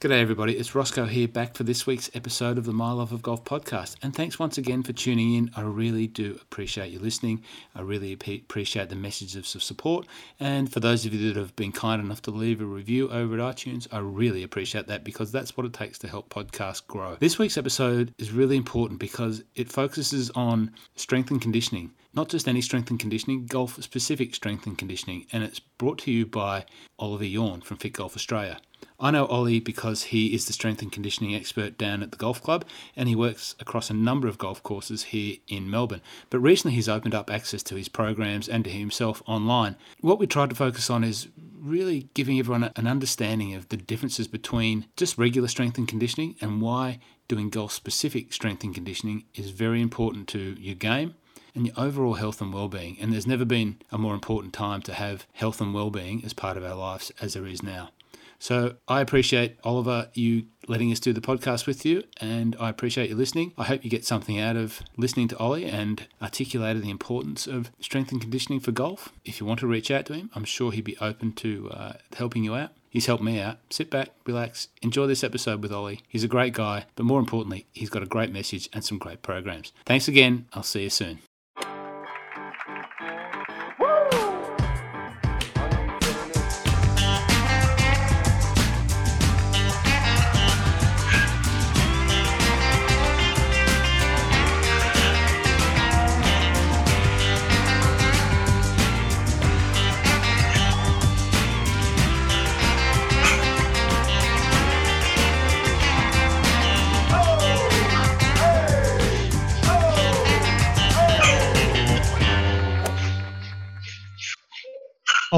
G'day, everybody. It's Rossco here, back for this week's episode of the My Love of Golf podcast. And thanks once again for tuning in. I really do appreciate you listening. I really appreciate the messages of support. And for those of you that have been kind enough to leave a review over at iTunes, I really appreciate that because that's what it takes to help podcasts grow. This week's episode is really important because it focuses on strength and conditioning. Not just any strength and conditioning, golf specific strength and conditioning. And it's brought to you by Oliver Yourn from Fit Golf Australia. I know Ollie because he is the strength and conditioning expert down at the golf club and he works across a number of golf courses here in Melbourne. But recently he's opened up access to his programs and to himself online. What we tried to focus on is really giving everyone an understanding of the differences between just regular strength and conditioning and why doing golf specific strength and conditioning is very important to your game and your overall health and well-being and there's never been a more important time to have health and well-being as part of our lives as there is now so I appreciate Oliver you letting us do the podcast with you, and I appreciate you listening. I hope you get something out of listening to Ollie and articulated the importance of strength and conditioning for golf. If you want to reach out to him, I'm sure he'd be open to uh, helping you out. He's helped me out. Sit back, relax, enjoy this episode with Ollie. He's a great guy, but more importantly, he's got a great message and some great programs. Thanks again. I'll see you soon.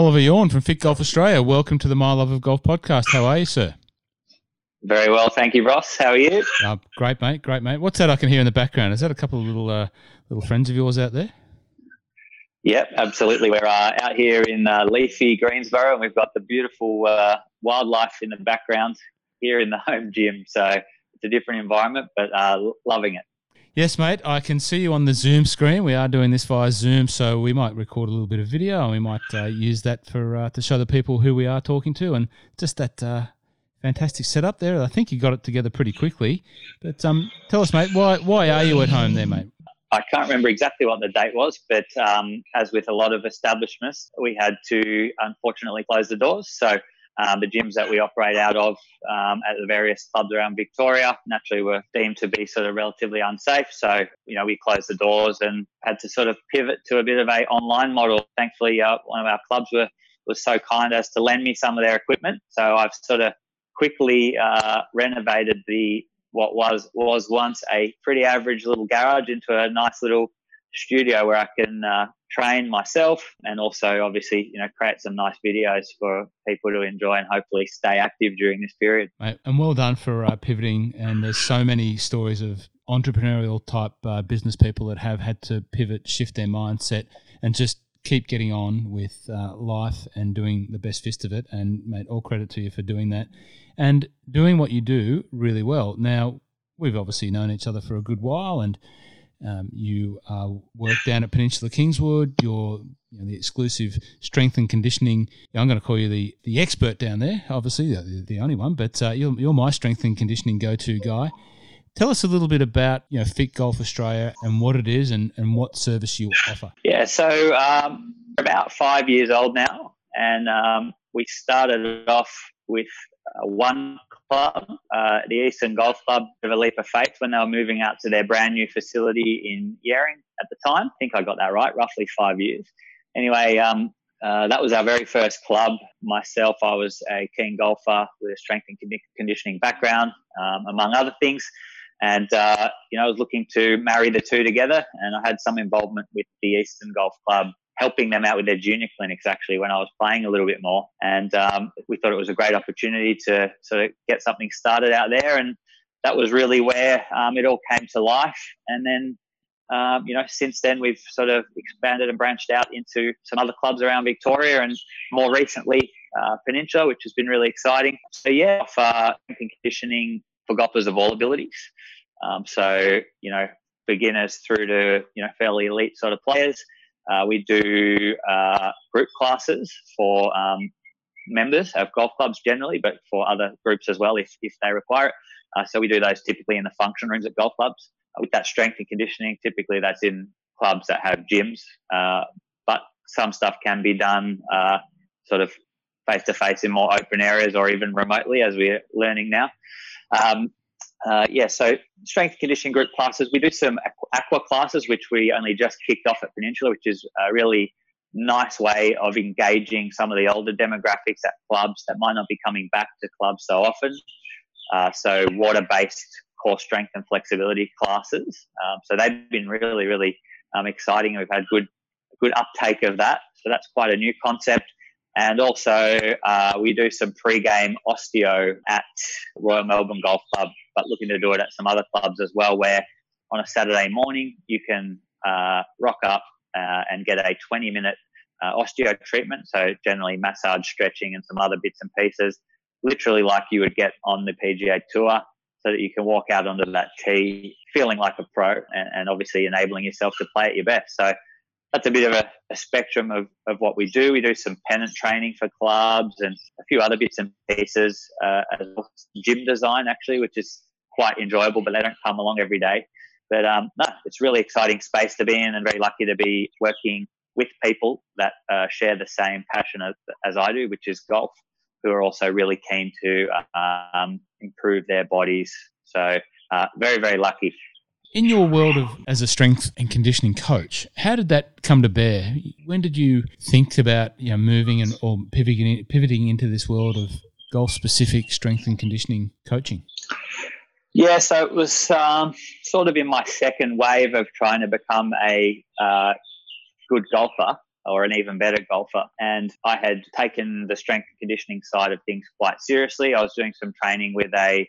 Oliver Yourn from Fit Golf Australia. Welcome to the My Love of Golf podcast. How are you, sir? Very well, thank you, Ross. How are you? Uh, great, mate. Great, mate. What's that I can hear in the background? Is that a couple of little uh, little friends of yours out there? Yep, absolutely. We're uh, out here in uh, leafy Greensborough, and we've got the beautiful uh, wildlife in the background here in the home gym. So it's a different environment, but uh, loving it. Yes, mate. I can see you on the Zoom screen. We are doing this via Zoom, so we might record a little bit of video and we might uh, use that for uh, to show the people who we are talking to and just that uh, fantastic setup there. I think you got it together pretty quickly. But um, tell us, mate, why why are you at home there, mate? I can't remember exactly what the date was, but um, as with a lot of establishments, we had to unfortunately close the doors. So um, the gyms that we operate out of um, at the various clubs around Victoria naturally were deemed to be sort of relatively unsafe. So, you know, we closed the doors and had to sort of pivot to a bit of a online model. Thankfully, uh, one of our clubs were, was so kind as to lend me some of their equipment. So I've sort of quickly uh, renovated the what was was once a pretty average little garage into a nice little studio where I can uh, train myself and also obviously you know create some nice videos for people to enjoy and hopefully stay active during this period. Mate, and well done for uh, pivoting. And there's so many stories of entrepreneurial type uh, business people that have had to pivot, shift their mindset, and just keep getting on with uh, life and doing the best fist of it. And mate, all credit to you for doing that and doing what you do really well. Now we've obviously known each other for a good while and um, you uh, work down at Peninsula Kingswood. You're you know, the exclusive strength and conditioning. I'm going to call you the, the expert down there, obviously, the, the only one, but uh, you're, you're my strength and conditioning go to guy. Tell us a little bit about you know Fit Golf Australia and what it is and, and what service you offer. Yeah, so um, about five years old now, and um, we started off with uh, one club, uh, the Eastern Golf Club, of a leap of faith when they were moving out to their brand new facility in Yering at the time. I think I got that right, roughly five years. Anyway, um, uh, that was our very first club. Myself, I was a keen golfer with a strength and conditioning background, um, among other things. And, uh, you know, I was looking to marry the two together. And I had some involvement with the Eastern Golf Club helping them out with their junior clinics actually when I was playing a little bit more. And um, we thought it was a great opportunity to sort of get something started out there. And that was really where um, it all came to life. And then, um, you know, since then we've sort of expanded and branched out into some other clubs around Victoria and more recently uh, Peninsula, which has been really exciting. So yeah, uh, conditioning for golfers of all abilities. Um, so, you know, beginners through to, you know, fairly elite sort of players. Uh, we do uh, group classes for um, members of golf clubs generally, but for other groups as well if, if they require it. Uh, so we do those typically in the function rooms at golf clubs. Uh, with that strength and conditioning, typically that's in clubs that have gyms, uh, but some stuff can be done uh, sort of face to face in more open areas or even remotely, as we're learning now. Um, uh, yeah, so strength conditioning group classes. We do some aqua classes, which we only just kicked off at Peninsula, which is a really nice way of engaging some of the older demographics at clubs that might not be coming back to clubs so often. Uh, so water based core strength and flexibility classes. Um, so they've been really, really um, exciting. We've had good, good uptake of that. So that's quite a new concept. And also, uh, we do some pre-game osteo at Royal Melbourne Golf Club, but looking to do it at some other clubs as well, where on a Saturday morning you can uh, rock up uh, and get a 20-minute uh, osteo treatment. So generally massage, stretching, and some other bits and pieces, literally like you would get on the PGA Tour, so that you can walk out onto that tee feeling like a pro, and, and obviously enabling yourself to play at your best. So that's a bit of a, a, spectrum of, of what we do. We do some pennant training for clubs and a few other bits and pieces, uh, gym design actually, which is quite enjoyable, but they don't come along every day. But um, no, it's really exciting space to be in, and very lucky to be working with people that uh, share the same passion as, as, I do, which is golf, who are also really keen to um, improve their bodies. So uh, very, very lucky in your world of as a strength and conditioning coach, how did that come to bear? When did you think about you know moving and or pivoting pivoting into this world of golf specific strength and conditioning coaching? Yeah, so it was um, sort of in my second wave of trying to become a uh, good golfer or an even better golfer. And I had taken the strength and conditioning side of things quite seriously. I was doing some training with a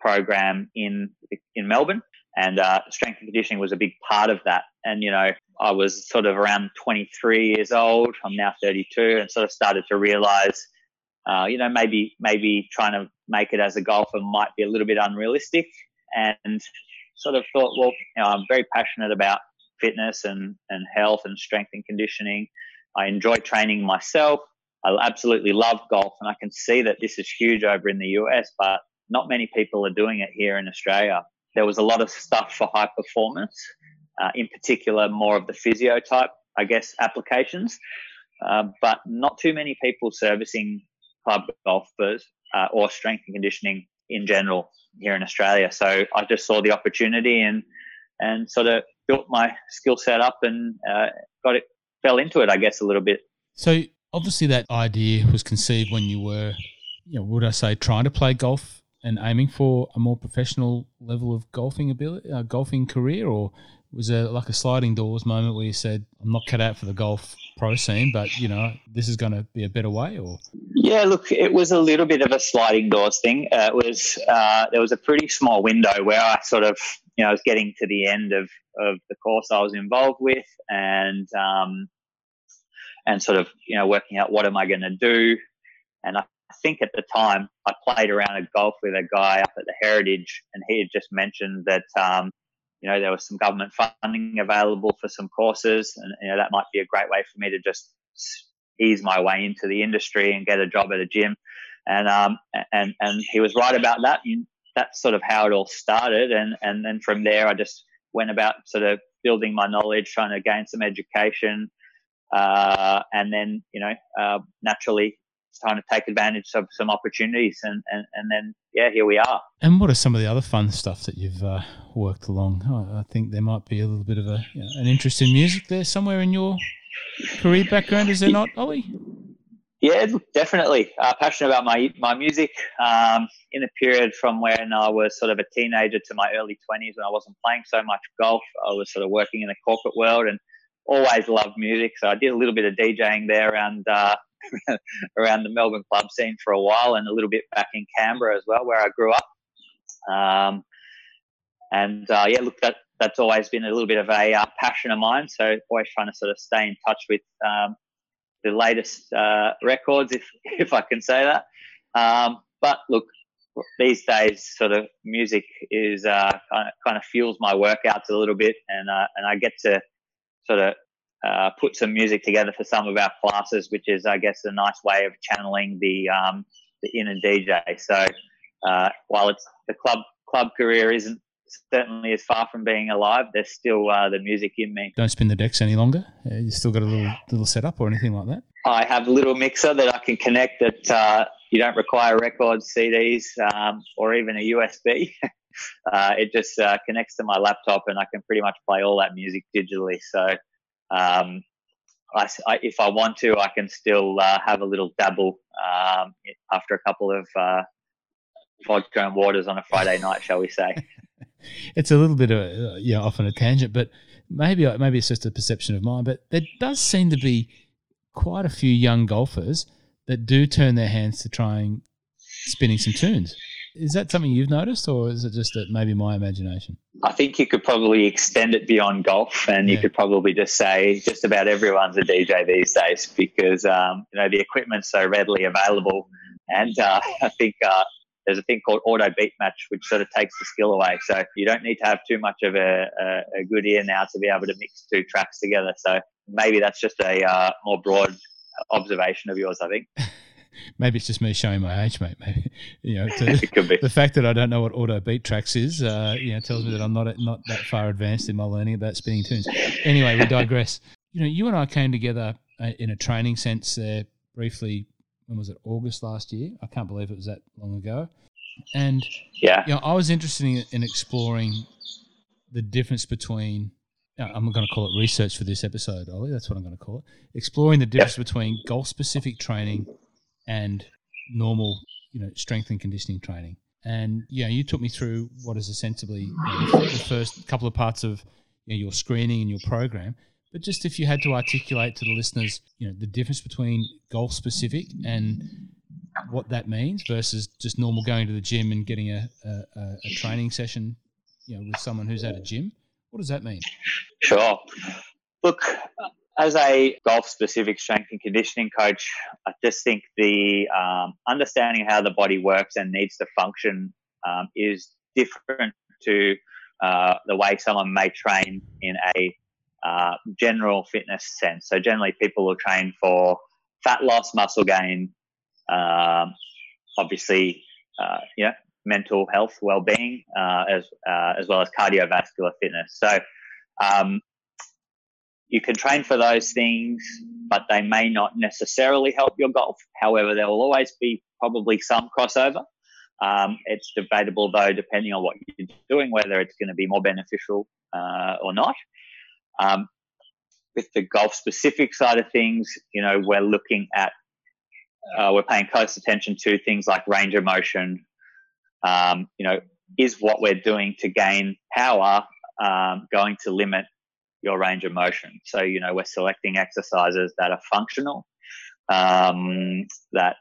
program in in Melbourne and uh, strength and conditioning was a big part of that. And you know, I was sort of around 23 years old. I'm now 32, and sort of started to realize, uh, you know, maybe maybe trying to make it as a golfer might be a little bit unrealistic. And sort of thought, well, you know, I'm very passionate about fitness and and health and strength and conditioning. I enjoy training myself. I absolutely love golf, and I can see that this is huge over in the US, but not many people are doing it here in Australia there was a lot of stuff for high performance, uh, in particular, more of the physio type, I guess, applications, uh, but not too many people servicing club golfers uh, or strength and conditioning in general here in Australia. So I just saw the opportunity and and sort of built my skill set up and uh, got it fell into it, I guess, a little bit. So obviously, that idea was conceived when you were, you know, would I say, trying to play golf and aiming for a more professional level of golfing ability, uh, golfing career, or was there like a sliding doors moment where you said, "I'm not cut out for the golf pro scene, but you know this is going to be a better way"? Or yeah, look, it was a little bit of a sliding doors thing. Uh, it was uh, there was a pretty small window where I sort of you know I was getting to the end of of the course I was involved with, and um, and sort of you know working out what am I going to do, and I think at the time I played around a golf with a guy up at the Heritage, and he had just mentioned that um, you know there was some government funding available for some courses, and you know that might be a great way for me to just ease my way into the industry and get a job at a gym. And um, and and he was right about that. That's sort of how it all started, and and then from there I just went about sort of building my knowledge, trying to gain some education, uh, and then you know uh, naturally trying to take advantage of some opportunities and, and, and then yeah here we are. And what are some of the other fun stuff that you've uh, worked along? I, think there might be a little bit of a you know, an interest in music there somewhere in your career background is there not ollie? Yeah definitely. Uh, passionate about my my music. Um, in a period from when i was sort of a teenager to my early 20s when i wasn't playing so much golf i was sort of working in the corporate world and always loved music. So i did a little bit of djing there around uh, around the Melbourne club scene for a while and a little bit back in Canberra as well, where I grew up. Um, and uh, yeah, look, that that's always been a little bit of a uh, passion of mine. So always trying to sort of stay in touch with um, the latest uh, records, if if I can say that. Um, but look, these days, sort of music is uh, kind of kind of fuels my workouts a little bit, and uh, and I get to sort of uh, put some music together for some of our classes, which is, I guess, a nice way of channeling the um, the inner DJ. So uh, while it's the club club career isn't certainly as far from being alive, there's still uh, the music in me. Don't spin the decks any longer. Uh, you still got a little little setup or anything like that. I have a little mixer that I can connect that uh, you don't require records, CDs, um, or even a USB. uh, it just uh, connects to my laptop, and I can pretty much play all that music digitally. So, um, I, I, if I want to, I can still uh, have a little dabble um, after a couple of uh, vodka and waters on a Friday night, shall we say? it's a little bit of uh, yeah, off on a tangent, but maybe maybe it's just a perception of mine. But there does seem to be quite a few young golfers that do turn their hands to trying spinning some tunes. Is that something you've noticed, or is it just that maybe my imagination? I think you could probably extend it beyond golf, and yeah. you could probably just say just about everyone's a DJ these days because um, you know the equipment's so readily available, and uh, I think uh, there's a thing called auto beat match, which sort of takes the skill away. So you don't need to have too much of a, a, a good ear now to be able to mix two tracks together. So maybe that's just a uh, more broad observation of yours, I think. maybe it's just me showing my age, mate. Maybe you know, to, it could be. the fact that I don't know what auto beat tracks is, uh, you know, tells me that I'm not not that far advanced in my learning about spinning tunes. Anyway, we digress. You know, you and I came together uh, in a training sense there briefly. When was it? August last year. I can't believe it was that long ago. And yeah, you know, I was interested in, in exploring the difference between I'm going to call it research for this episode, Ollie. That's what I'm going to call it. Exploring the difference yep. between golf specific training and normal, you know, strength and conditioning training. And yeah, you took me through what is essentially you know, the first couple of parts of you know, your screening and your program. But just if you had to articulate to the listeners, you know, the difference between golf specific and what that means versus just normal going to the gym and getting a, a, a training session, you know, with someone who's at a gym what does that mean? Sure. Look, as a golf specific strength and conditioning coach, I just think the um, understanding how the body works and needs to function um, is different to uh, the way someone may train in a uh, general fitness sense. So, generally, people will train for fat loss, muscle gain, um, obviously, uh, yeah, mental health, well-being, uh, as uh, as well as cardiovascular fitness. So um, you can train for those things, but they may not necessarily help your golf. However, there will always be probably some crossover. Um, it's debatable though, depending on what you're doing, whether it's going to be more beneficial uh, or not. Um, with the golf specific side of things, you know, we're looking at, uh, we're paying close attention to things like range of motion, um, you know, is what we're doing to gain power um, going to limit your range of motion? So, you know, we're selecting exercises that are functional, um, that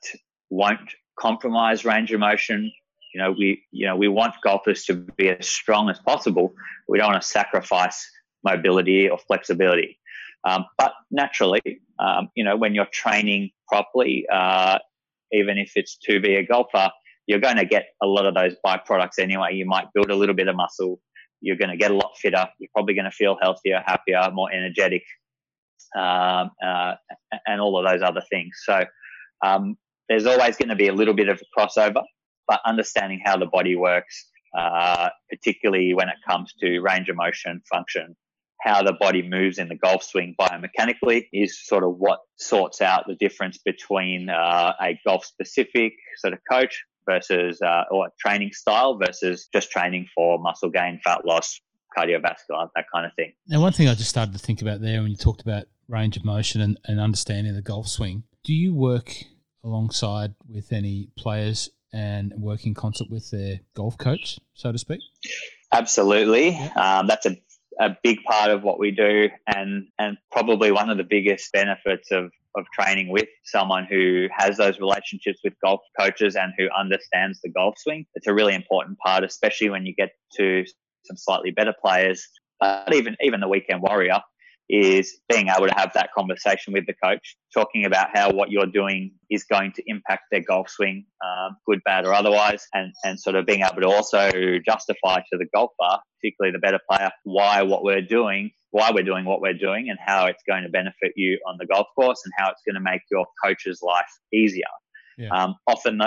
won't compromise range of motion. You know, we you know we want golfers to be as strong as possible. We don't want to sacrifice mobility or flexibility. Um, but naturally, um, you know, when you're training properly, uh, even if it's to be a golfer, you're going to get a lot of those byproducts anyway. You might build a little bit of muscle. You're going to get a lot fitter. You're probably going to feel healthier, happier, more energetic, um, uh, and all of those other things. So um, there's always going to be a little bit of a crossover, but understanding how the body works, uh, particularly when it comes to range of motion, function, how the body moves in the golf swing biomechanically is sort of what sorts out the difference between uh, a golf specific sort of coach versus uh, or training style versus just training for muscle gain, fat loss, cardiovascular, that kind of thing. Now, one thing I just started to think about there when you talked about range of motion and, and understanding the golf swing, do you work alongside with any players and work in concert with their golf coach, so to speak? Absolutely. Yeah. Um, that's a a big part of what we do and and probably one of the biggest benefits of of training with someone who has those relationships with golf coaches and who understands the golf swing. It's a really important part, especially when you get to some slightly better players. But even even the weekend warrior, is being able to have that conversation with the coach, talking about how what you're doing is going to impact their golf swing, um, good, bad, or otherwise, and, and sort of being able to also justify to the golfer, particularly the better player, why what we're doing, why we're doing what we're doing, and how it's going to benefit you on the golf course, and how it's going to make your coach's life easier. Yeah. Um, often,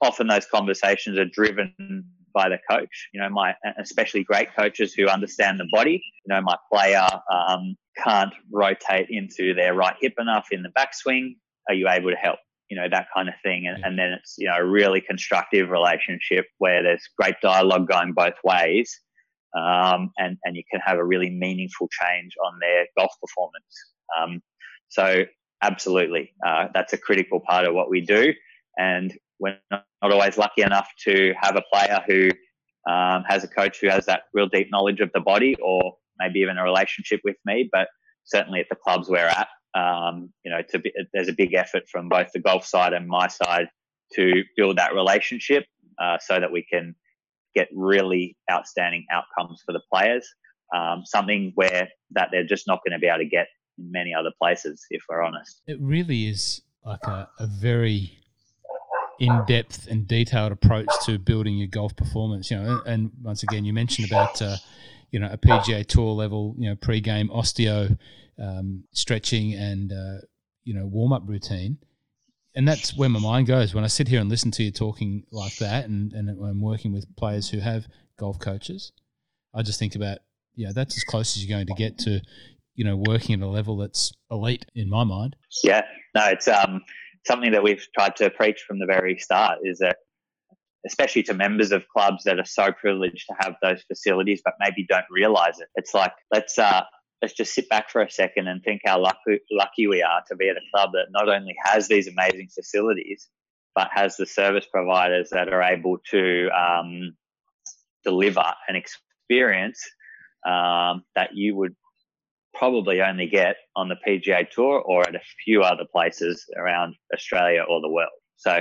often those conversations are driven by the coach. You know, my especially great coaches who understand the body. You know, my player um, can't rotate into their right hip enough in the backswing. Are you able to help? You know, that kind of thing. And, yeah. and then it's, you know, a really constructive relationship where there's great dialogue going both ways. Um, and, and you can have a really meaningful change on their golf performance. Um, so, absolutely, uh, that's a critical part of what we do. And we're not, not always lucky enough to have a player who um, has a coach who has that real deep knowledge of the body or maybe even a relationship with me. But certainly at the clubs we're at, um, you know, be, there's a big effort from both the golf side and my side to build that relationship uh, so that we can get really outstanding outcomes for the players. Um, something where that they're just not going to be able to get in many other places, if we're honest. It really is like a, a very in depth and detailed approach to building your golf performance. You know, and once again, you mentioned about uh, you know a PGA Tour level, you know, pre-game osteo um, stretching and uh, you know warm up routine. And that's where my mind goes when I sit here and listen to you talking like that, and, and I'm working with players who have golf coaches. I just think about, yeah, that's as close as you're going to get to, you know, working at a level that's elite in my mind. Yeah, no, it's um, something that we've tried to preach from the very start is that especially to members of clubs that are so privileged to have those facilities but maybe don't realize it it's like let's uh let's just sit back for a second and think how lucky, lucky we are to be at a club that not only has these amazing facilities but has the service providers that are able to um, deliver an experience um, that you would probably only get on the PGA Tour or at a few other places around Australia or the world. So,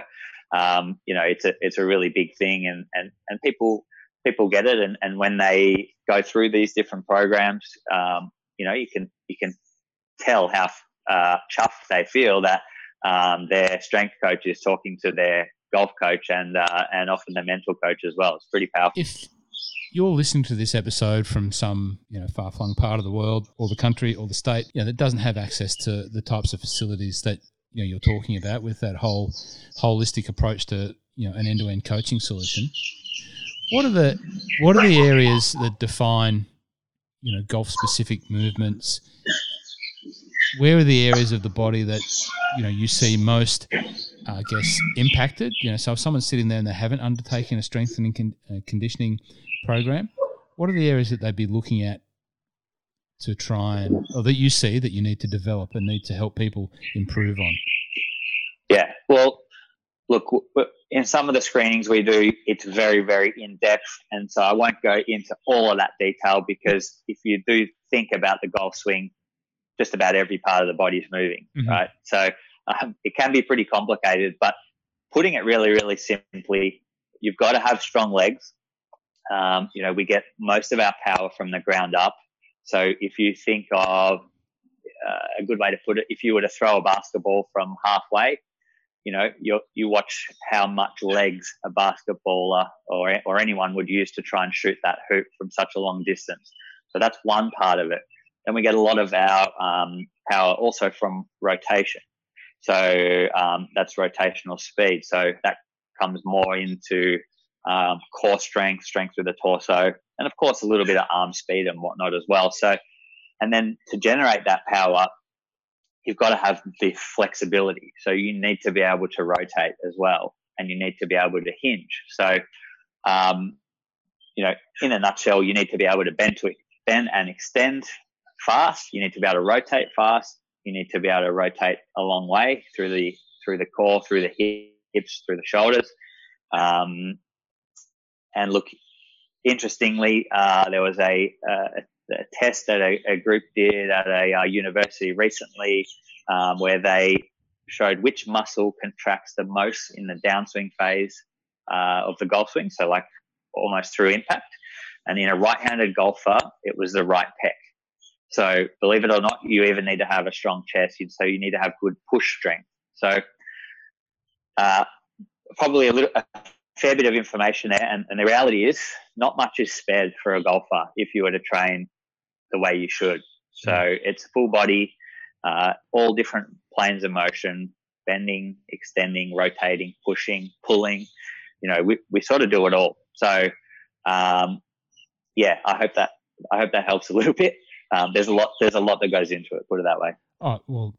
um, you know, it's a it's a really big thing, and and and people people get it, and and when they go through these different programs, um, you know, you can you can tell how uh, chuffed they feel that um, their strength coach is talking to their golf coach and uh, and often the mental coach as well. It's pretty powerful. If you're listening to this episode from some you know far flung part of the world or the country or the state you know, that doesn't have access to the types of facilities that you know you're talking about with that whole holistic approach to you know an end to end coaching solution. What are the what are the areas that define you know golf specific movements? Where are the areas of the body that you know you see most I guess, impacted. You know, so if someone's sitting there and they haven't undertaken a strengthening con- uh, conditioning program, what are the areas that they'd be looking at to try and, or that you see that you need to develop and need to help people improve on? Yeah, well, look, in some of the screenings we do, it's very, very in depth. And so I won't go into all of that detail because if you do think about the golf swing, just about every part of the body is moving, mm-hmm. right? So um, it can be pretty complicated, but putting it really, really simply, you've got to have strong legs. Um, you know, we get most of our power from the ground up. So if you think of uh, a good way to put it, if you were to throw a basketball from halfway, you know, you you watch how much legs a basketballer or or anyone would use to try and shoot that hoop from such a long distance. So that's one part of it. Then we get a lot of our um, power also from rotation. So um, that's rotational speed. So that comes more into um, core strength, strength with the torso, and of course a little bit of arm speed and whatnot as well. So, and then to generate that power, you've got to have the flexibility. So you need to be able to rotate as well, and you need to be able to hinge. So, um, you know, in a nutshell, you need to be able to bend to bend and extend fast. You need to be able to rotate fast, you need to be able to rotate a long way through the through the core, through the hips, through the shoulders. Um, and look, interestingly, uh, there was a, a, test that a, a, group did at a uh, university recently um, where they showed which muscle contracts the most in the downswing phase uh, of the golf swing, so like almost through impact. And in a right-handed golfer, it was the right pec. So believe it or not, you even need to have a strong chest. So you need to have good push strength. So uh, probably a little a fair bit of information there. And, and the reality is, not much is spared for a golfer if you were to train the way you should. So mm. it's full body, uh, all different planes of motion, bending, extending, rotating, pushing, pulling. You know, we, we sort of do it all. So, um, yeah, I hope that I hope that helps a little bit. Um, there's a lot there's a lot that goes into it. Put it that way. Oh well,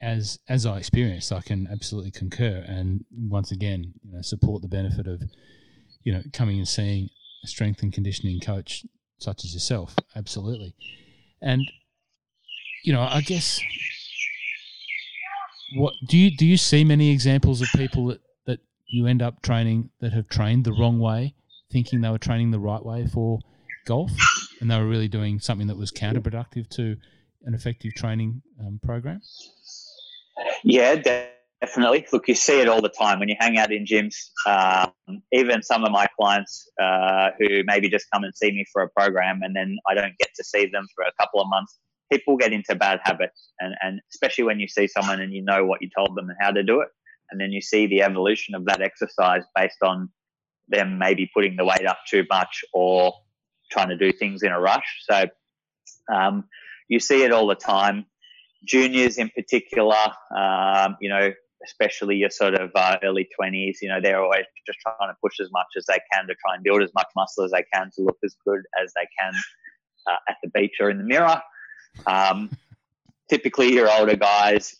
as as I experienced, I can absolutely concur, and once again, you know, support the benefit of you know coming and seeing a strength and conditioning coach such as yourself. Absolutely, and you know, I guess what do you do? You see many examples of people that that you end up training that have trained the wrong way, thinking they were training the right way for golf, and they were really doing something that was counterproductive to an effective training um, program. Yeah, definitely. Look, you see it all the time when you hang out in gyms. Um, even some of my clients uh, who maybe just come and see me for a program, and then I don't get to see them for a couple of months. People get into bad habits, and, and especially when you see someone and you know what you told them and how to do it, and then you see the evolution of that exercise based on them maybe putting the weight up too much or trying to do things in a rush. So um, you see it all the time juniors in particular, um, you know, especially your sort of uh, early 20s, you know, they're always just trying to push as much as they can to try and build as much muscle as they can to look as good as they can uh, at the beach or in the mirror. Um, typically, your older guys,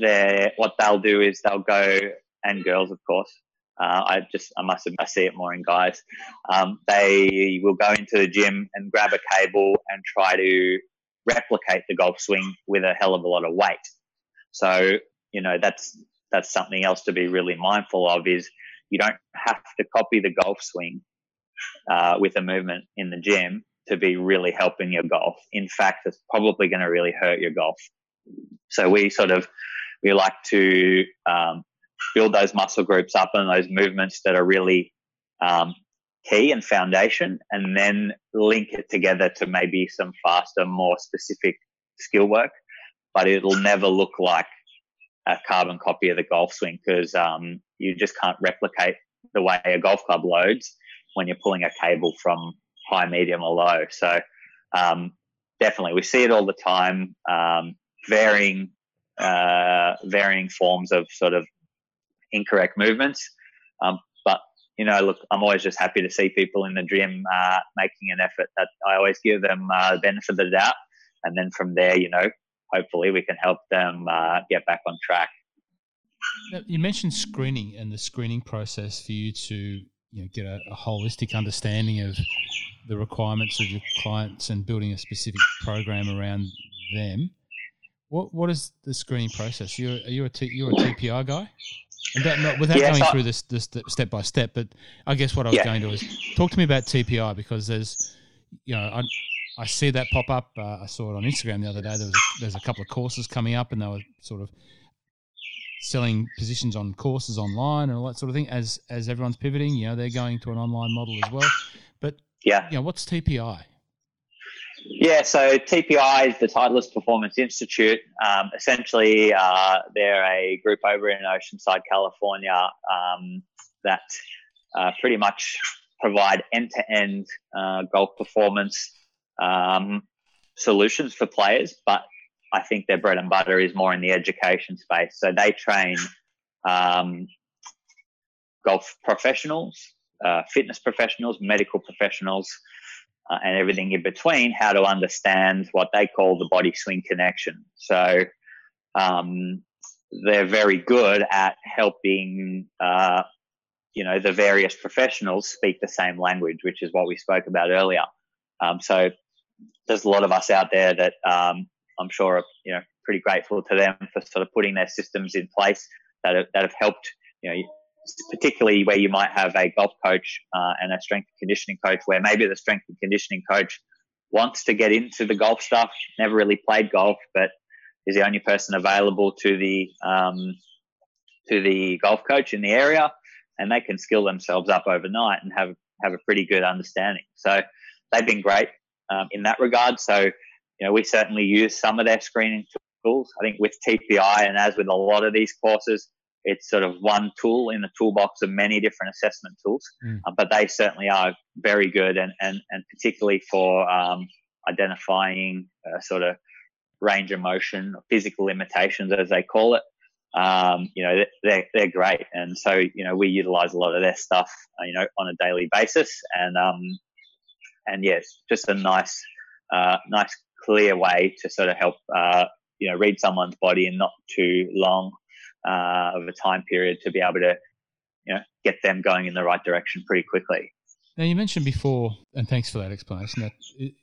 they what they'll do is they'll go, and girls, of course. Uh, I just, I must, I see it more in guys. Um, they will go into the gym and grab a cable and try to replicate the golf swing with a hell of a lot of weight. So, you know, that's that's something else to be really mindful of is you don't have to copy the golf swing uh, with a movement in the gym to be really helping your golf. In fact, it's probably going to really hurt your golf. So we sort of we like to um, build those muscle groups up and those movements that are really um, key and foundation, and then link it together to maybe some faster, more specific skill work. But it'll never look like a carbon copy of the golf swing because um, you just can't replicate the way a golf club loads when you're pulling a cable from high, medium, or low. So um, definitely, we see it all the time. Um, varying, uh, varying forms of sort of incorrect movements. Um, you know, look, I'm always just happy to see people in the gym uh, making an effort. That I always give them uh, the benefit of the doubt, and then from there, you know, hopefully we can help them uh, get back on track. You mentioned screening and the screening process for you to you know, get a, a holistic understanding of the requirements of your clients and building a specific program around them. What what is the screening process? You're are you a T, you're a TPI guy? And not, without going through this, this step by step, but I guess what I was yeah. going to is talk to me about TPI because there's, you know, I, I see that pop up. Uh, I saw it on Instagram the other day. There was a, there's a couple of courses coming up, and they were sort of selling positions on courses online and all that sort of thing. As as everyone's pivoting, you know, they're going to an online model as well. But yeah, you know, what's TPI? Yeah, so TPI is the Titleist Performance Institute. Um, essentially, uh, they're a group over in Oceanside, California, um, that uh, pretty much provide end-to-end uh, golf performance um, solutions for players. But I think their bread and butter is more in the education space. So they train um, golf professionals, uh, fitness professionals, medical professionals uh, and everything in between, how to understand what they call the body swing connection. So um, they're very good at helping, uh, you know, the various professionals speak the same language, which is what we spoke about earlier. Um, so there's a lot of us out there that um, I'm sure are, you know, pretty grateful to them for sort of putting their systems in place that have, that have helped, you know, particularly where you might have a golf coach uh, and a strength and conditioning coach, where maybe the strength and conditioning coach wants to get into the golf stuff, never really played golf, but is the only person available to the um, to the golf coach in the area, and they can skill themselves up overnight and have have a pretty good understanding. So they've been great um, in that regard. So you know, we certainly use some of their screening tools. I think with TPI and as with a lot of these courses, it's sort of one tool in the toolbox of many different assessment tools. Mm. Uh, but they certainly are very good, and and and particularly for um, identifying uh, sort of range of motion, physical limitations as they call it. Um, you know, they're, they're great. And so, you know, we utilize a lot of their stuff, uh, you know, on a daily basis. And, um, and yes, just a nice, uh, nice, clear way to sort of help, uh, you know, read someone's body in not too long uh, of a time period to be able to, you know, get them going in the right direction pretty quickly. Now, you mentioned before, and thanks for that explanation, that it,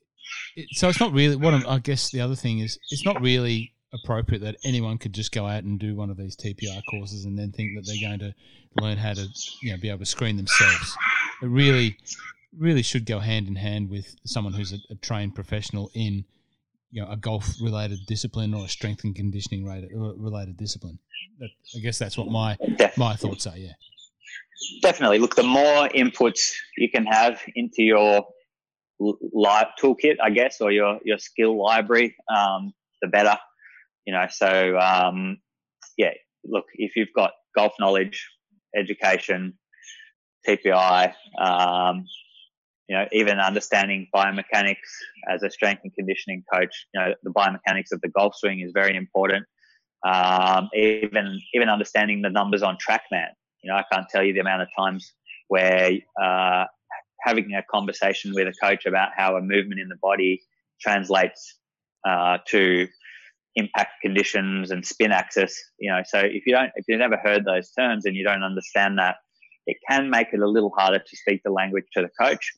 it, so it's not really what I'm, I guess the other thing is it's not really appropriate that anyone could just go out and do one of these TPI courses and then think that they're going to learn how to you know be able to screen themselves. It really really should go hand in hand with someone who's a, a trained professional in you know a golf related discipline or a strength and conditioning related, related discipline. I guess that's what my my thoughts are. Yeah, definitely. Look, the more inputs you can have into your live toolkit, I guess, or your your skill library, um, the better you know, so um, yeah, look, if you've got golf knowledge, education, TPI, um, you know, even understanding biomechanics as a strength and conditioning coach, you know, the biomechanics of the golf swing is very important. Um, even even understanding the numbers on TrackMan, you know, I can't tell you the amount of times where uh, having a conversation with a coach about how a movement in the body translates uh, to impact conditions and spin axis. You know, so if you don't, if you've never heard those terms and you don't understand that, it can make it a little harder to speak the language to the coach.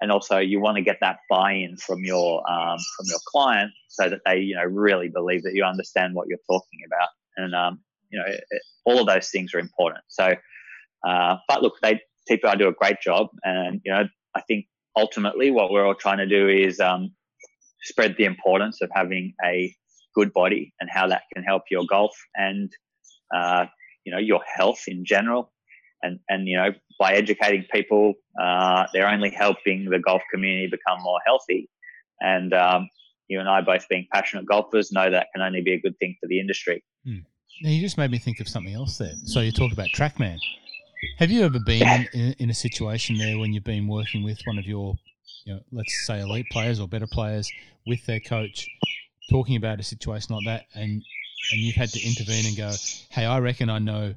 And also, you want to get that buy-in from your um, from your client so that they, you know, really believe that you understand what you're talking about. And um, you know, it, all of those things are important. So, uh, but look, they TPI do a great job, and you know, I think ultimately what we're all trying to do is um, spread the importance of having a good body and how that can help your golf and uh, you know your health in general. And and you know by educating people, uh, they're only helping the golf community become more healthy. And um, you and I both being passionate golfers know that can only be a good thing for the industry. Hmm. Now you just made me think of something else there. So you talk about TrackMan. Have you ever been in, in, in, a situation there when you've been working with one of your, you know, let's say elite players or better players with their coach, talking about a situation like that, and and you've had to intervene and go, hey, I reckon I know.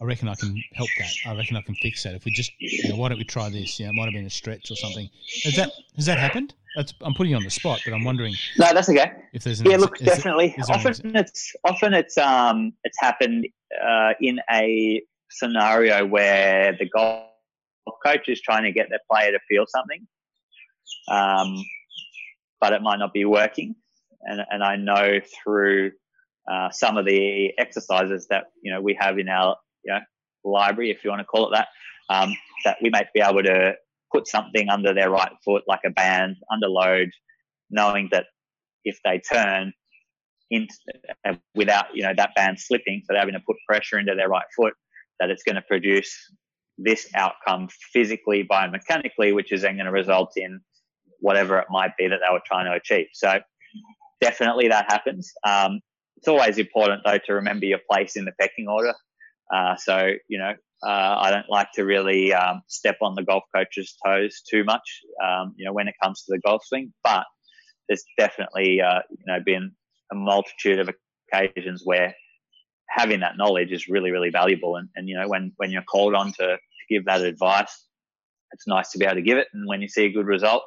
I reckon I can help that. I reckon I can fix that. If we just, you know, why don't we try this? Yeah, it might have been a stretch or something. Has that has that happened? That's, I'm putting you on the spot, but I'm wondering. No, that's okay. If there's yeah, look, definitely. It, often it's often it's um it's happened uh, in a scenario where the golf coach is trying to get their player to feel something, um, but it might not be working and, and I know through uh, some of the exercises that you know we have in our you know, library, if you want to call it that, um, that we might be able to put something under their right foot, like a band under load, knowing that if they turn uh, without you know that band slipping, so they're having to put pressure into their right foot, that it's going to produce this outcome physically, biomechanically, which is then going to result in whatever it might be that they were trying to achieve. So definitely that happens. Um, it's always important though to remember your place in the pecking order. Uh, so you know, uh, I don't like to really um, step on the golf coach's toes too much. Um, you know, when it comes to the golf swing, but there's definitely uh, you know been a multitude of occasions where having that knowledge is really really valuable. And, and you know, when when you're called on to, give that advice, it's nice to be able to give it. And when you see a good result,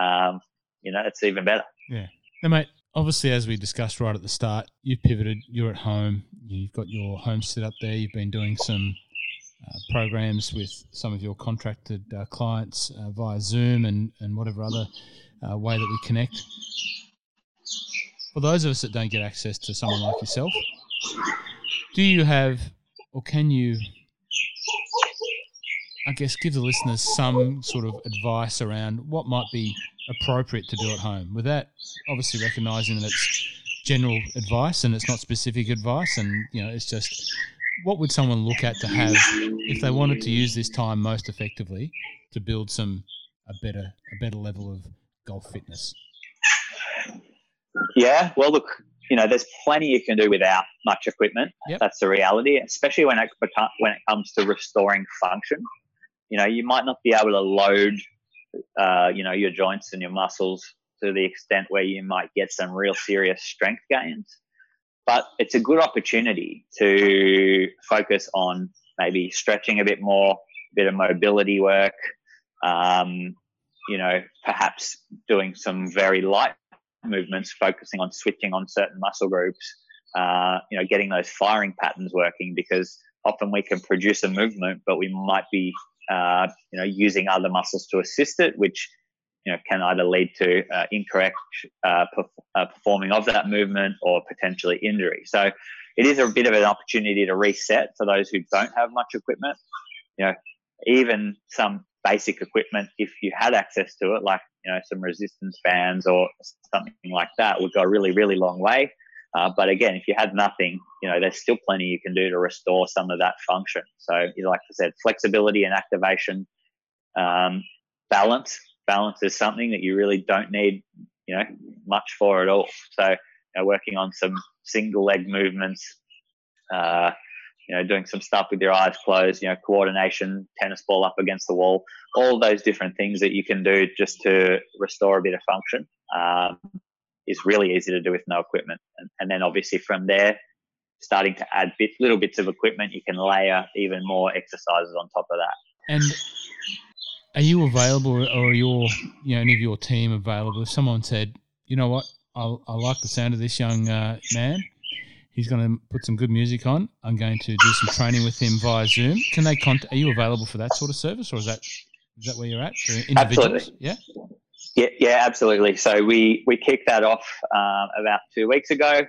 um, you know, it's even better. Yeah. Now, mate, obviously, as we discussed right at the start, you've pivoted. You're at home. You've got your home set up there. You've been doing some uh, programs with some of your contracted uh, clients uh, via Zoom and, and whatever other uh, way that we connect. For those of us that don't get access to someone like yourself, do you have or can you, I guess, give the listeners some sort of advice around what might be appropriate to do at home without obviously recognizing that it's general advice and it's not specific advice and you know it's just what would someone look at to have if they wanted to use this time most effectively to build some a better a better level of golf fitness Yeah, well, look, you know, there's plenty you can do without much equipment. Yep. That's the reality, especially when it when it comes to restoring function. You know, you might not be able to load, uh, you know, your joints and your muscles to the extent where you might get some real serious strength gains, but it's a good opportunity to focus on maybe stretching a bit more, a bit of mobility work. Um, you know, perhaps doing some very light movements, focusing on switching on certain muscle groups, uh, you know, getting those firing patterns working because often we can produce a movement, but we might be, uh, you know, using other muscles to assist it, which, you know, can either lead to uh, incorrect uh, perf- uh, performing of that movement or potentially injury. So it is a bit of an opportunity to reset for those who don't have much equipment. You know, even some basic equipment, if you had access to it, like you know some resistance bands or something like that, would go a really really long way. Uh, but again, if you had nothing, you know there's still plenty you can do to restore some of that function. So, like I said, flexibility and activation, um, balance. Balance is something that you really don't need, you know, much for at all. So, you know, working on some single leg movements, uh, you know, doing some stuff with your eyes closed, you know, coordination, tennis ball up against the wall, all those different things that you can do just to restore a bit of function um, is really easy to do with no equipment. And, and then obviously from there, starting to add bit, little bits of equipment, you can layer even more exercises on top of that. And are you available, or are your, you know, any of your team available? If someone said, you know what, I, I like the sound of this young uh, man, he's going to put some good music on. I'm going to do some training with him via Zoom. Can they contact? Are you available for that sort of service, or is that is that where you're at for individuals? Absolutely. Yeah. Yeah, yeah, absolutely. So we we kicked that off um, about two weeks ago.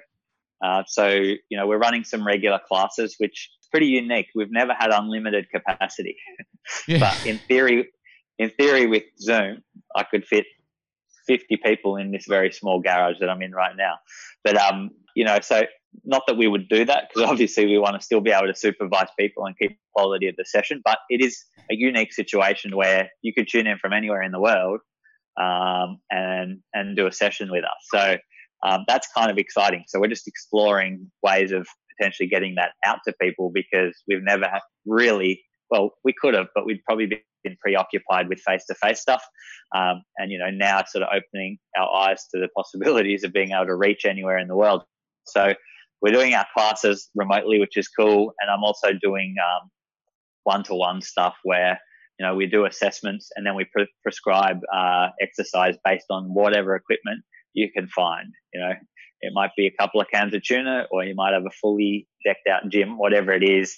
Uh, so you know we're running some regular classes, which is pretty unique. We've never had unlimited capacity, Yeah. but in theory, in theory with Zoom, I could fit 50 people in this very small garage that I'm in right now. But um, you know, so not that we would do that because obviously we want to still be able to supervise people and keep quality of the session. But it is a unique situation where you could tune in from anywhere in the world um, and and do a session with us. So um, that's kind of exciting. So we're just exploring ways of potentially getting that out to people because we've never really well we could have, but we'd probably been preoccupied with face to face stuff. Um, and you know now sort of opening our eyes to the possibilities of being able to reach anywhere in the world. So we're doing our classes remotely, which is cool. And I'm also doing one to one stuff where you know we do assessments and then we pre- prescribe uh, exercise based on whatever equipment you can find. You know, it might be a couple of cans of tuna, or you might have a fully decked out gym, whatever it is.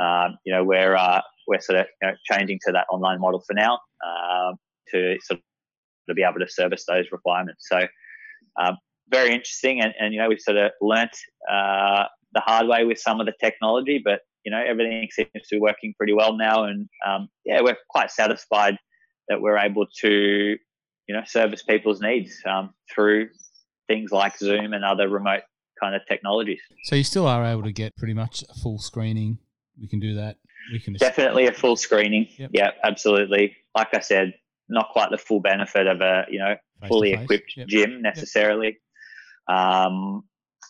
Um, you know, we're uh, we're sort of you know, changing to that online model for now um, to sort of to be able to service those requirements. So um, very interesting, and, and you know we've sort of learnt uh, the hard way with some of the technology, but you know everything seems to be working pretty well now, and um, yeah, we're quite satisfied that we're able to you know service people's needs um, through things like Zoom and other remote kind of technologies. So you still are able to get pretty much a full screening. We can do that. We can Definitely a full screening. Yep. Yeah, absolutely. Like I said, not quite the full benefit of a you know fully face-to-face. equipped Yep. gym necessarily. Um,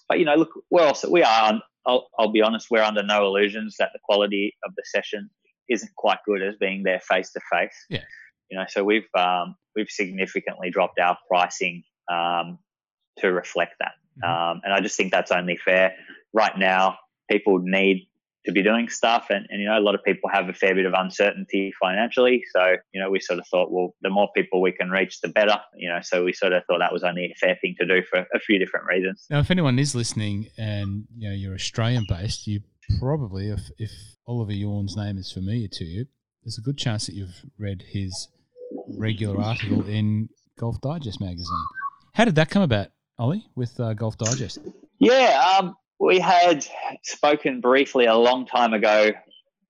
but you know, look, we're also we are. I'll, I'll be honest, we're under no illusions that the quality of the session isn't quite good as being there face to face. Yeah. You know, so we've um, we've significantly dropped our pricing um, to reflect that, Mhm. um, and I just think that's only fair. Right now, people need to be doing stuff and, and you know a lot of people have a fair bit of uncertainty financially so you know we sort of thought well the more people we can reach the better you know so we sort of thought that was only a fair thing to do for a few different reasons Now, if anyone is listening and you know you're Australian based, you probably, if if Oliver Yourn's name is familiar to you, there's a good chance that you've read his regular article in Golf Digest magazine. How did that come about, Ollie, with uh, Golf Digest? yeah um, we had spoken briefly a long time ago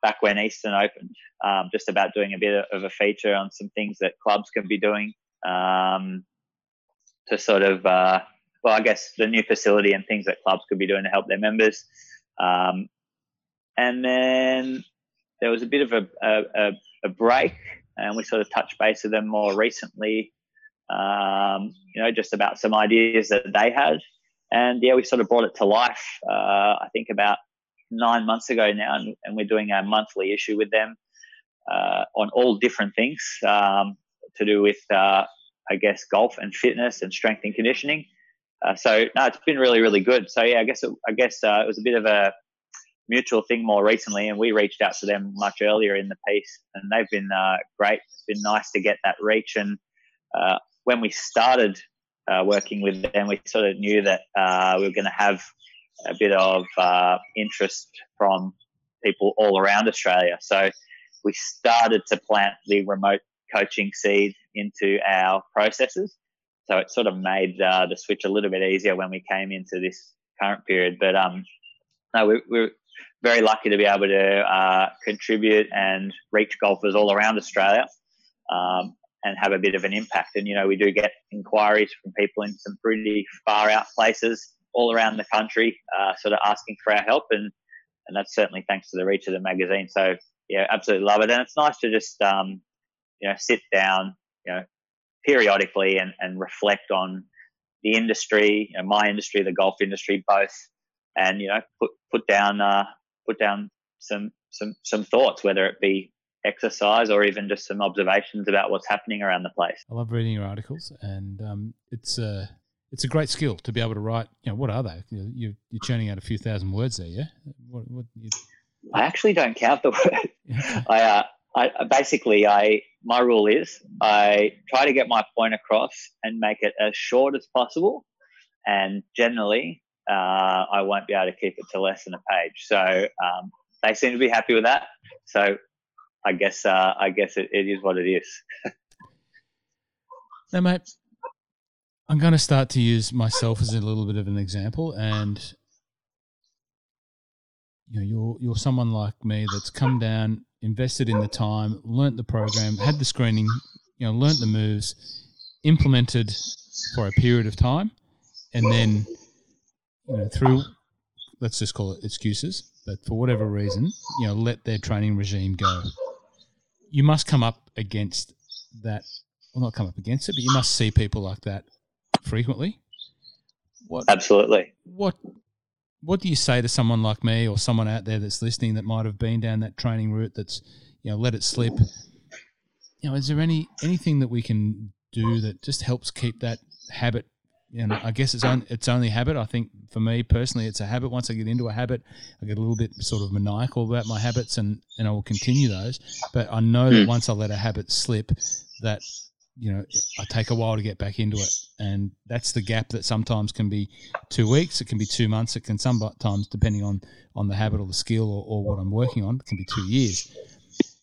back when eastern opened um, just about doing a bit of a feature on some things that clubs can be doing um, to sort of uh, well i guess the new facility and things that clubs could be doing to help their members um, and then there was a bit of a, a, a, break and we sort of touched base with them more recently um, you know, just about some ideas that they had. And yeah, we sort of brought it to life, uh, I think about nine months ago now, and, and, we're doing a monthly issue with them uh, on all different things um, to do with, uh, I guess, golf and fitness and strength and conditioning. Uh, so no, it's been really, really good. So yeah, I guess it, I guess uh, it was a bit of a mutual thing more recently, and we reached out to them much earlier in the piece, and they've been uh, great. It's been nice to get that reach. And when we started uh, working with them, we sort of knew that uh, we were going to have a bit of uh, interest from people all around Australia. So we started to plant the remote coaching seed into our processes. So it sort of made uh, the switch a little bit easier when we came into this current period. But um, no, we, we're very lucky to be able to uh, contribute and reach golfers all around Australia um, and have a bit of an impact. And, you know, we do get inquiries from people in some pretty far out places all around the country, uh, sort of asking for our help. And, and that's certainly thanks to the reach of the magazine. So, yeah, absolutely love it. And it's nice to just, um, you know, sit down, you know, periodically and, and reflect on the industry, you know, my industry, the golf industry, both, and you know, put put down uh, put down some some some thoughts, whether it be exercise or even just some observations about what's happening around the place. I love reading your articles, and um, it's a it's a great skill to be able to write. You know, what are they? You, you're churning out a few thousand words there, yeah. What, what you... I actually don't count the words. I, uh, I basically I my rule is I try to get my point across and make it as short as possible, and generally uh, I won't be able to keep it to less than a page. So um, they seem to be happy with that. So I guess uh, I guess it, it is what it is. now, mate, I'm going to start to use myself as a little bit of an example, and you know, you're you're someone like me that's come down, invested in the time, learnt the program, had the screening, you know, learnt the moves, implemented for a period of time, and then you know through let's just call it excuses, but for whatever reason, you know, let their training regime go. You must come up against that. Well, not come up against it, but you must see people like that frequently. What absolutely? What what do you say to someone like me or someone out there that's listening that might have been down that training route that's you know let it slip? You know, is there any anything that we can do that just helps keep that habit? Know, I guess it's on, it's only habit. I think for me personally, it's a habit. Once I get into a habit, I get a little bit sort of maniacal about my habits, and and I will continue those. But I know that hmm. once I let a habit slip, that you know, I take a while to get back into it, and that's the gap that sometimes can be two weeks, it can be two months, it can sometimes, depending on on the habit or the skill or, or what I'm working on, it can be two years.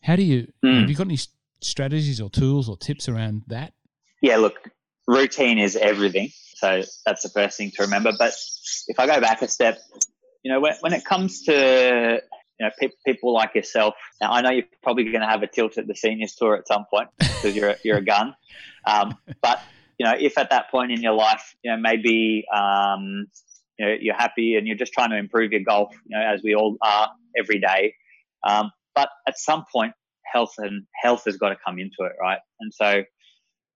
How do you mm. have you got any strategies or tools or tips around that? Yeah, look, routine is everything, so that's the first thing to remember. But if I go back a step, you know, when, when it comes to you know, pe- people like yourself. Now, I know you're probably going to have a tilt at the seniors tour at some point because you're a, you're a gun. Um, but you know, if at that point in your life, you know, maybe um, you know you're happy and you're just trying to improve your golf, you know, as we all are every day. Um, but at some point, health and health has got to come into it, right? And so,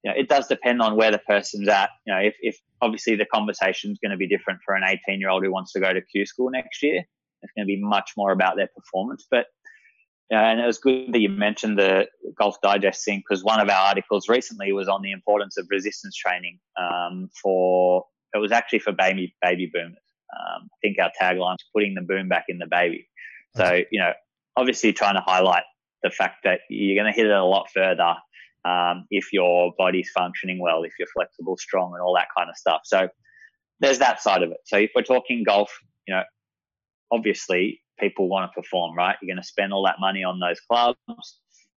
you know, it does depend on where the person's at. You know, if, if obviously the conversation is going to be different for an 18 year old who wants to go to Q school next year, it's going to be much more about their performance. But and it was good that you mentioned the Golf Digest thing because one of our articles recently was on the importance of resistance training um, for it was actually for baby baby boomers. Um, I think our tagline is putting the boom back in the baby. So you know, obviously trying to highlight the fact that you're going to hit it a lot further um, if your body's functioning well, if you're flexible, strong, and all that kind of stuff. So there's that side of it. So if we're talking golf, you know, obviously people want to perform, right? You're going to spend all that money on those clubs.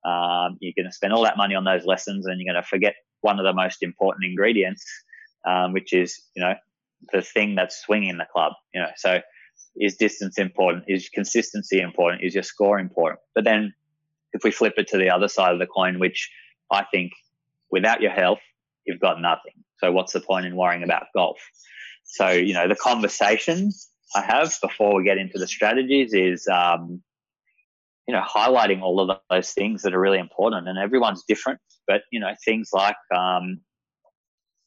Um, you're going to spend all that money on those lessons, and you're going to forget one of the most important ingredients, um, which is you know the thing that's swinging the club. You know, so is distance important? Is consistency important? Is your score important? But then, if we flip it to the other side of the coin, which I think without your health, you've got nothing. So what's the point in worrying about golf? So you know the conversation I have before we get into the strategies is, um, you know, highlighting all of those things that are really important. And everyone's different, but you know, things like, um,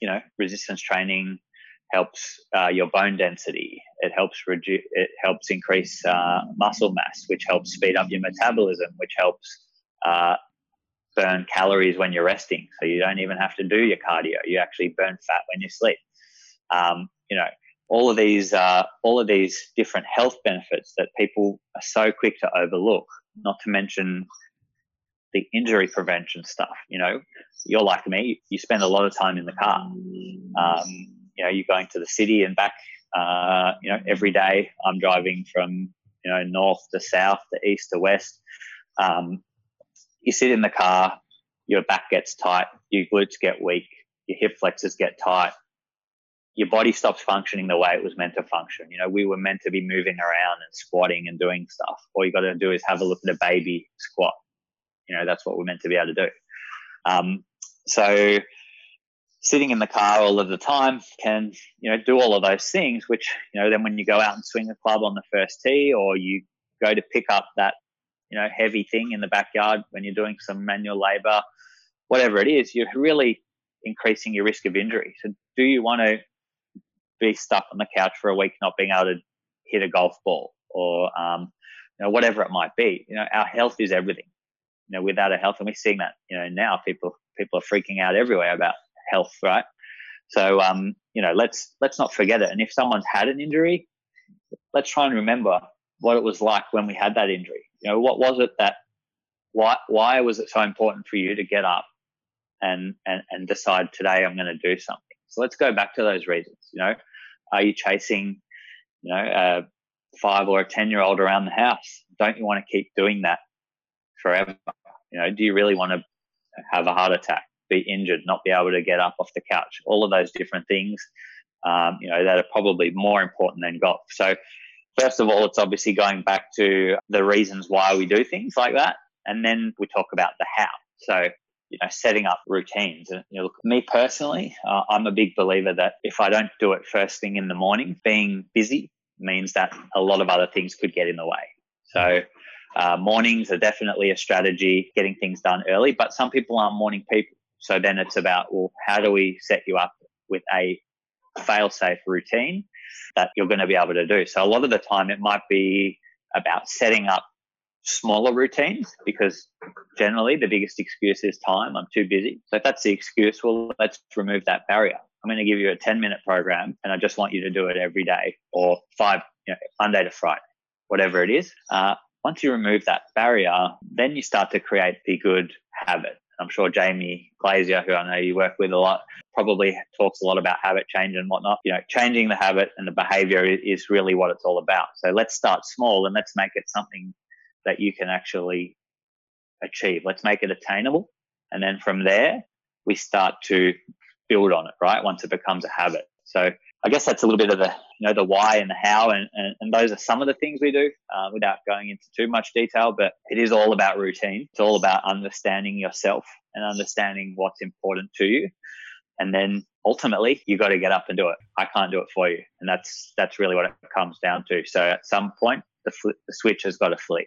you know, resistance training helps uh, your bone density. It helps reduce. It helps increase uh, muscle mass, which helps speed up your metabolism, which helps uh, burn calories when you're resting. So you don't even have to do your cardio. You actually burn fat when you sleep. Um, you know, all of these, uh, all of these different health benefits that people are so quick to overlook. Not to mention the injury prevention stuff. You know, you're like me. You spend a lot of time in the car. Um, you know, you're going to the city and back. Uh, you know, every day I'm driving from you know north to south to east to west. Um, you sit in the car, your back gets tight, your glutes get weak, your hip flexors get tight, your body stops functioning the way it was meant to function. You know, we were meant to be moving around and squatting and doing stuff. All you got to do is have a look at a baby squat. You know, that's what we're meant to be able to do. Um, so sitting in the car all of the time can, you know, do all of those things, which, you know, then when you go out and swing a club on the first tee or you go to pick up that you know, heavy thing in the backyard when you're doing some manual labor, whatever it is, you're really increasing your risk of injury. So, do you want to be stuck on the couch for a week not being able to hit a golf ball or, um, you know, whatever it might be? You know, our health is everything. You know, without a health, and we're seeing that, you know, now people people are freaking out everywhere about health, right? So, um, you know, let's let's not forget it. And if someone's had an injury, let's try and remember what it was like when we had that injury. You know, what was it that why why was it so important for you to get up and and, and decide today I'm going to do something? So let's go back to those reasons. You know, are you chasing, you know, a five or a ten year old around the house? Don't you want to keep doing that forever? You know, do you really want to have a heart attack, be injured, not be able to get up off the couch? All of those different things, um, you know, that are probably more important than golf. So First of all, it's obviously going back to the reasons why we do things like that. And then we talk about the how. So, you know, setting up routines. And, you know, look, me personally, uh, I'm a big believer that if I don't do it first thing in the morning, being busy means that a lot of other things could get in the way. So, uh, mornings are definitely a strategy, getting things done early, but some people aren't morning people. So then it's about, well, how do we set you up with a fail safe routine that you're going to be able to do. So a lot of the time it might be about setting up smaller routines because generally the biggest excuse is time. I'm too busy. So if that's the excuse, well, let's remove that barrier. I'm going to give you a 10 minute program and I just want you to do it every day or five, you know, Monday to Friday, whatever it is. Uh, once you remove that barrier, then you start to create the good habit. I'm sure Jamie Glazier, who I know you work with a lot, probably talks a lot about habit change and whatnot. You know, changing the habit and the behavior is really what it's all about. So let's start small and let's make it something that you can actually achieve. Let's make it attainable. And then from there, we start to build on it, right? Once it becomes a habit. So I guess that's a little bit of the you know the why and the how, and, and, and those are some of the things we do uh, without going into too much detail. But it is all about routine. It's all about understanding yourself and understanding what's important to you, and then ultimately you got to get up and do it. I can't do it for you, and that's that's really what it comes down to. So at some point, the fl- the switch has got to flip.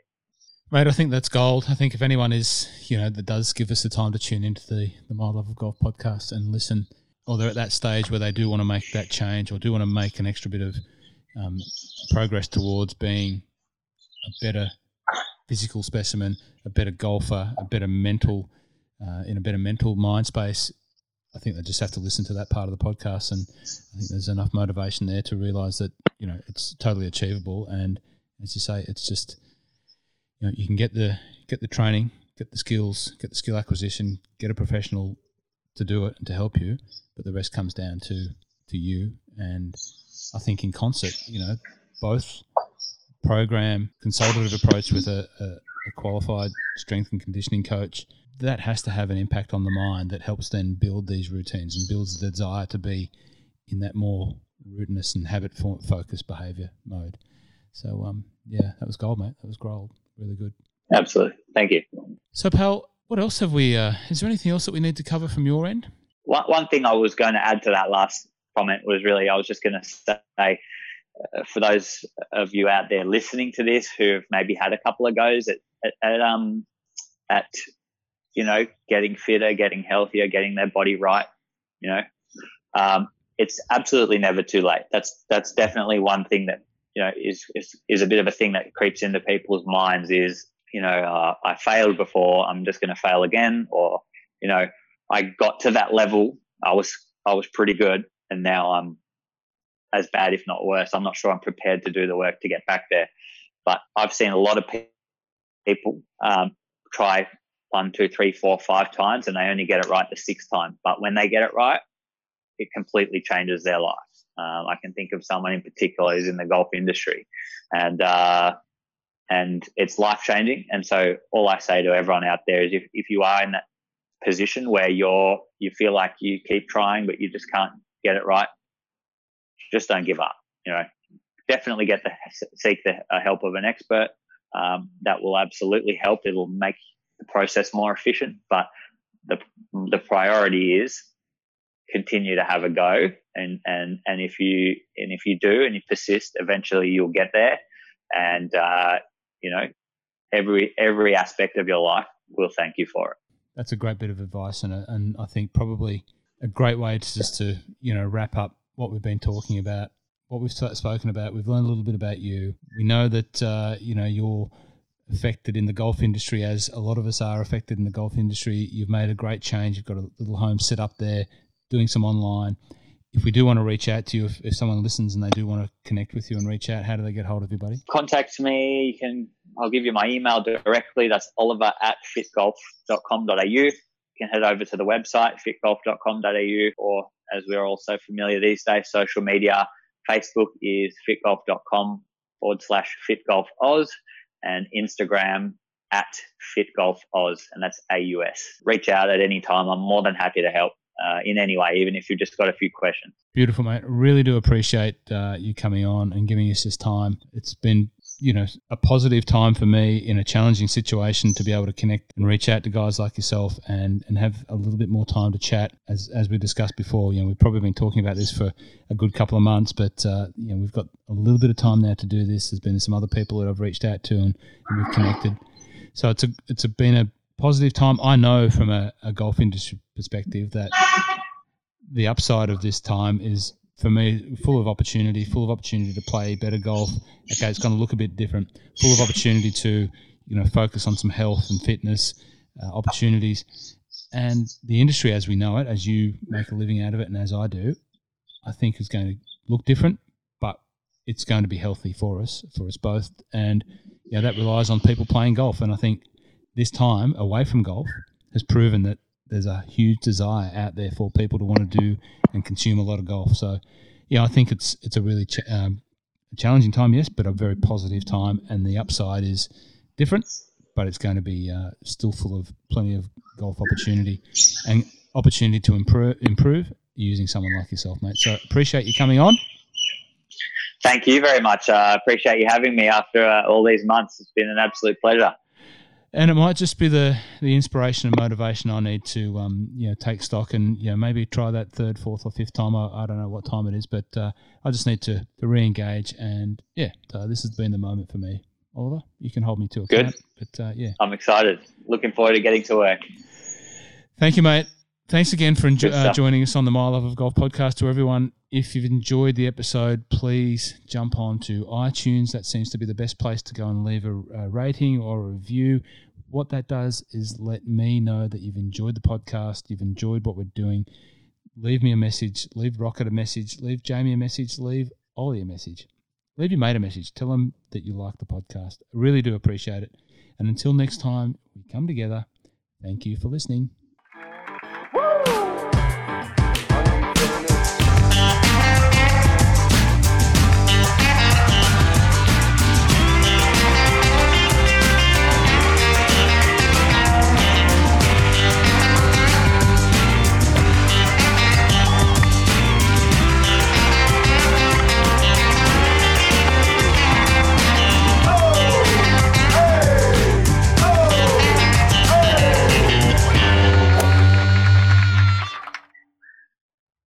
Mate, I think that's gold. I think if anyone is, you know, that does give us the time to tune into the the My Love of Golf podcast and listen or they're at that stage where they do want to make that change or do want to make an extra bit of um, progress towards being a better physical specimen, a better golfer, a better mental, uh, in a better mental mind space. I think they just have to listen to that part of the podcast, and I think there's enough motivation there to realise that you know it's totally achievable. And as you say, it's just you know you can get the get the training, get the skills, get the skill acquisition, get a professional to do it and to help you, but the rest comes down to to you. And I think in concert, you know, both program consultative approach with a, a, a qualified strength and conditioning coach that has to have an impact on the mind that helps then build these routines and builds the desire to be in that more rudeness and habit focused behavior mode. So, um, yeah, that was gold, mate. That was gold. Really good. Absolutely. Thank you. So, pal, what else have we? Uh, is there anything else that we need to cover from your end? One, one thing I was going to add to that last comment was really I was just going to say uh, for those of you out there listening to this who have maybe had a couple of goes at, at, at um at you know getting fitter, getting healthier, getting their body right, you know, um, it's absolutely never too late. That's that's definitely one thing that you know is is, is a bit of a thing that creeps into people's minds. Is you know uh, I failed before, I'm just going to fail again, or you know I got to that level, I was I was pretty good, and now I'm as bad, if not worse. I'm not sure I'm prepared to do the work to get back there. But I've seen a lot of people um, try one, two, three, four, five times, and they only get it right the sixth time. But when they get it right, it completely changes their life. Um, I can think of someone in particular who's in the golf industry, and uh, and it's life changing. And so all I say to everyone out there is, if if you are in that position where you're you feel like you keep trying but you just can't get it right, just don't give up. You know, definitely get the seek the help of an expert. Um, that will absolutely help. It'll make the process more efficient, but the the priority is continue to have a go. And and and if you and if you do and you persist eventually you'll get there. And uh, you know every every aspect of your life will thank you for it. That's a great bit of advice and, a, and i think probably a great way to just to you know wrap up what we've been talking about what we've spoken about. We've learned a little bit about you. We know that uh, you know you're affected in the golf industry as a lot of us are affected in the golf industry you've made a great change you've got a little home set up there doing some online. If we do want to reach out to you, if, if someone listens and they do want to connect with you and reach out, how do they get hold of you, buddy? Contact me. You can. I'll give you my email directly. That's oliver at fitgolf.com.au. You can head over to the website fitgolf.com.au, or as we're also familiar these days, social media. Facebook is fitgolf.com forward slash fitgolfaus and Instagram at fitgolfaus, and that's AUS. Reach out at any time. I'm more than happy to help uh, in any way, even if you've just got a few questions. Beautiful, mate. Really do appreciate uh, you coming on and giving us this time. It's been you know a positive time for me in a challenging situation to be able to connect and reach out to guys like yourself and and have a little bit more time to chat as as we discussed before. You know we've probably been talking about this for a good couple of months but uh, you know we've got a little bit of time now to do this. There's been some other people that I've reached out to and, and we've connected. So it's a it's a, been a positive time. I know from a, a golf industry perspective that the upside of this time is for me full of opportunity, full of opportunity to play better golf. Okay, it's going to look a bit different. Full of opportunity to you know focus on some health and fitness uh, opportunities, and the industry as we know it, as you make a living out of it, and as I do, I think is going to look different, but it's going to be healthy for us, for us both, and you know, that relies on people playing golf, and I think this time away from golf has proven that there's a huge desire out there for people to want to do and consume a lot of golf. So, yeah, I think it's it's a really ch- um, challenging time, yes, but a very positive time, and the upside is different, but it's going to be uh, still full of plenty of golf opportunity and opportunity to improve improve using someone like yourself, mate. So appreciate you coming on. Thank you very much. I uh, appreciate you having me after uh, all these months. It's been an absolute pleasure and it might just be the the inspiration and motivation I need to um you know take stock and you know maybe try that third, fourth, or fifth time. I, I don't know what time it is, but uh, I just need to to re-engage. And yeah, uh, this has been the moment for me. Oliver, you can hold me to account. Good, but uh, yeah, I'm excited. Looking forward to getting to work. Thank you, mate. Thanks again for enjo- uh, joining us on the My Love of Golf podcast. To everyone, if you've enjoyed the episode, please jump on to iTunes. That seems to be the best place to go and leave a, a rating or a review. What that does is let me know that you've enjoyed the podcast, you've enjoyed what we're doing. Leave me a message, leave Rocket a message, leave Jamie a message, leave Ollie a message. Leave your mate a message. Tell them that you like the podcast. I really do appreciate it. And until next time we come together, thank you for listening.